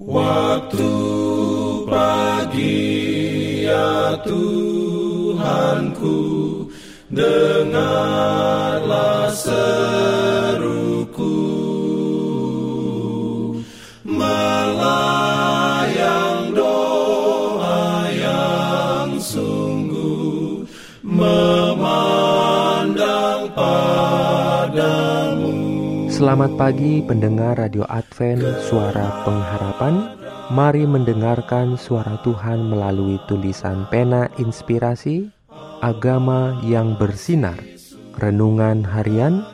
Waktu pagi ya Tuhanku Dengarlah Selamat pagi pendengar Radio Advent Suara Pengharapan. Mari mendengarkan suara Tuhan melalui tulisan pena inspirasi Agama yang bersinar. Renungan harian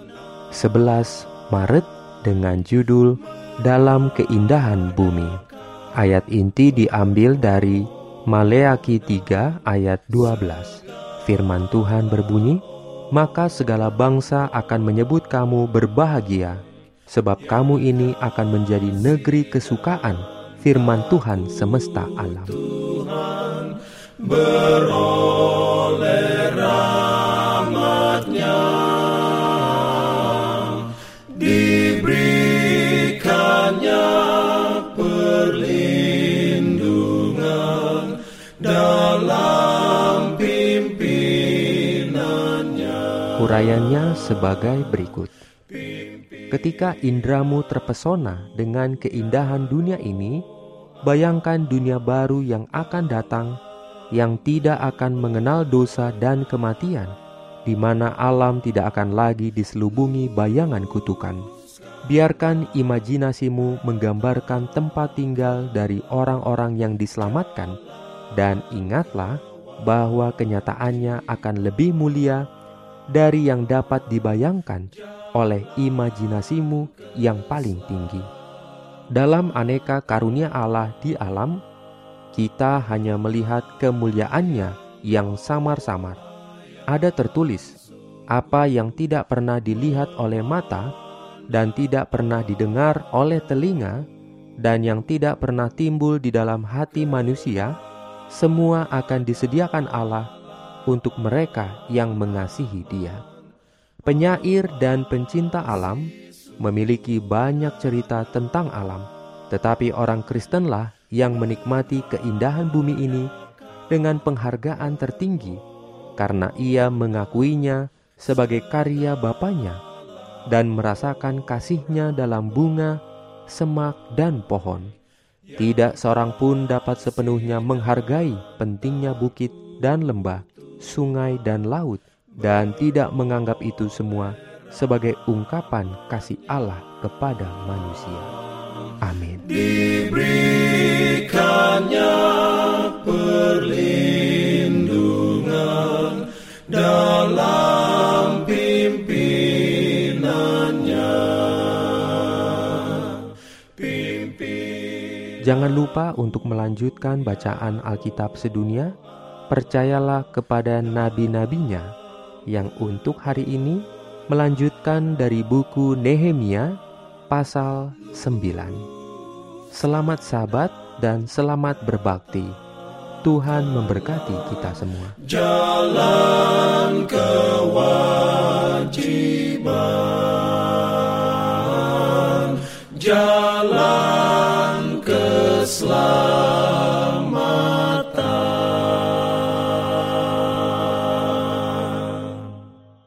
11 Maret dengan judul Dalam Keindahan Bumi. Ayat inti diambil dari Maleaki 3 ayat 12 Firman Tuhan berbunyi, maka segala bangsa akan menyebut kamu berbahagia, sebab kamu ini akan menjadi negeri kesukaan firman Tuhan semesta alam. Tuhan Urayanya sebagai berikut. Ketika indramu terpesona dengan keindahan dunia ini, bayangkan dunia baru yang akan datang yang tidak akan mengenal dosa dan kematian, di mana alam tidak akan lagi diselubungi bayangan kutukan. Biarkan imajinasimu menggambarkan tempat tinggal dari orang-orang yang diselamatkan, dan ingatlah bahwa kenyataannya akan lebih mulia dari yang dapat dibayangkan oleh imajinasimu yang paling tinggi. Dalam aneka karunia Allah di alam, kita hanya melihat kemuliaannya yang samar-samar. Ada tertulis, apa yang tidak pernah dilihat oleh mata dan tidak pernah didengar oleh telinga dan yang tidak pernah timbul di dalam hati manusia, semua akan disediakan Allah untuk mereka yang mengasihi Dia. Penyair dan pencinta alam memiliki banyak cerita tentang alam, tetapi orang Kristenlah yang menikmati keindahan bumi ini dengan penghargaan tertinggi karena ia mengakuinya sebagai karya Bapaknya dan merasakan kasihnya dalam bunga, semak, dan pohon. Tidak seorang pun dapat sepenuhnya menghargai pentingnya bukit dan lembah, sungai dan laut, dan tidak menganggap itu semua sebagai ungkapan kasih Allah kepada manusia. Amin. diberikannya perlindungan dalam pimpinannya pimpin Jangan lupa untuk melanjutkan bacaan Alkitab sedunia. Percayalah kepada nabi-nabinya yang untuk hari ini melanjutkan dari buku Nehemia pasal 9. Selamat sahabat dan selamat berbakti. Tuhan memberkati kita semua. jalan kewajiban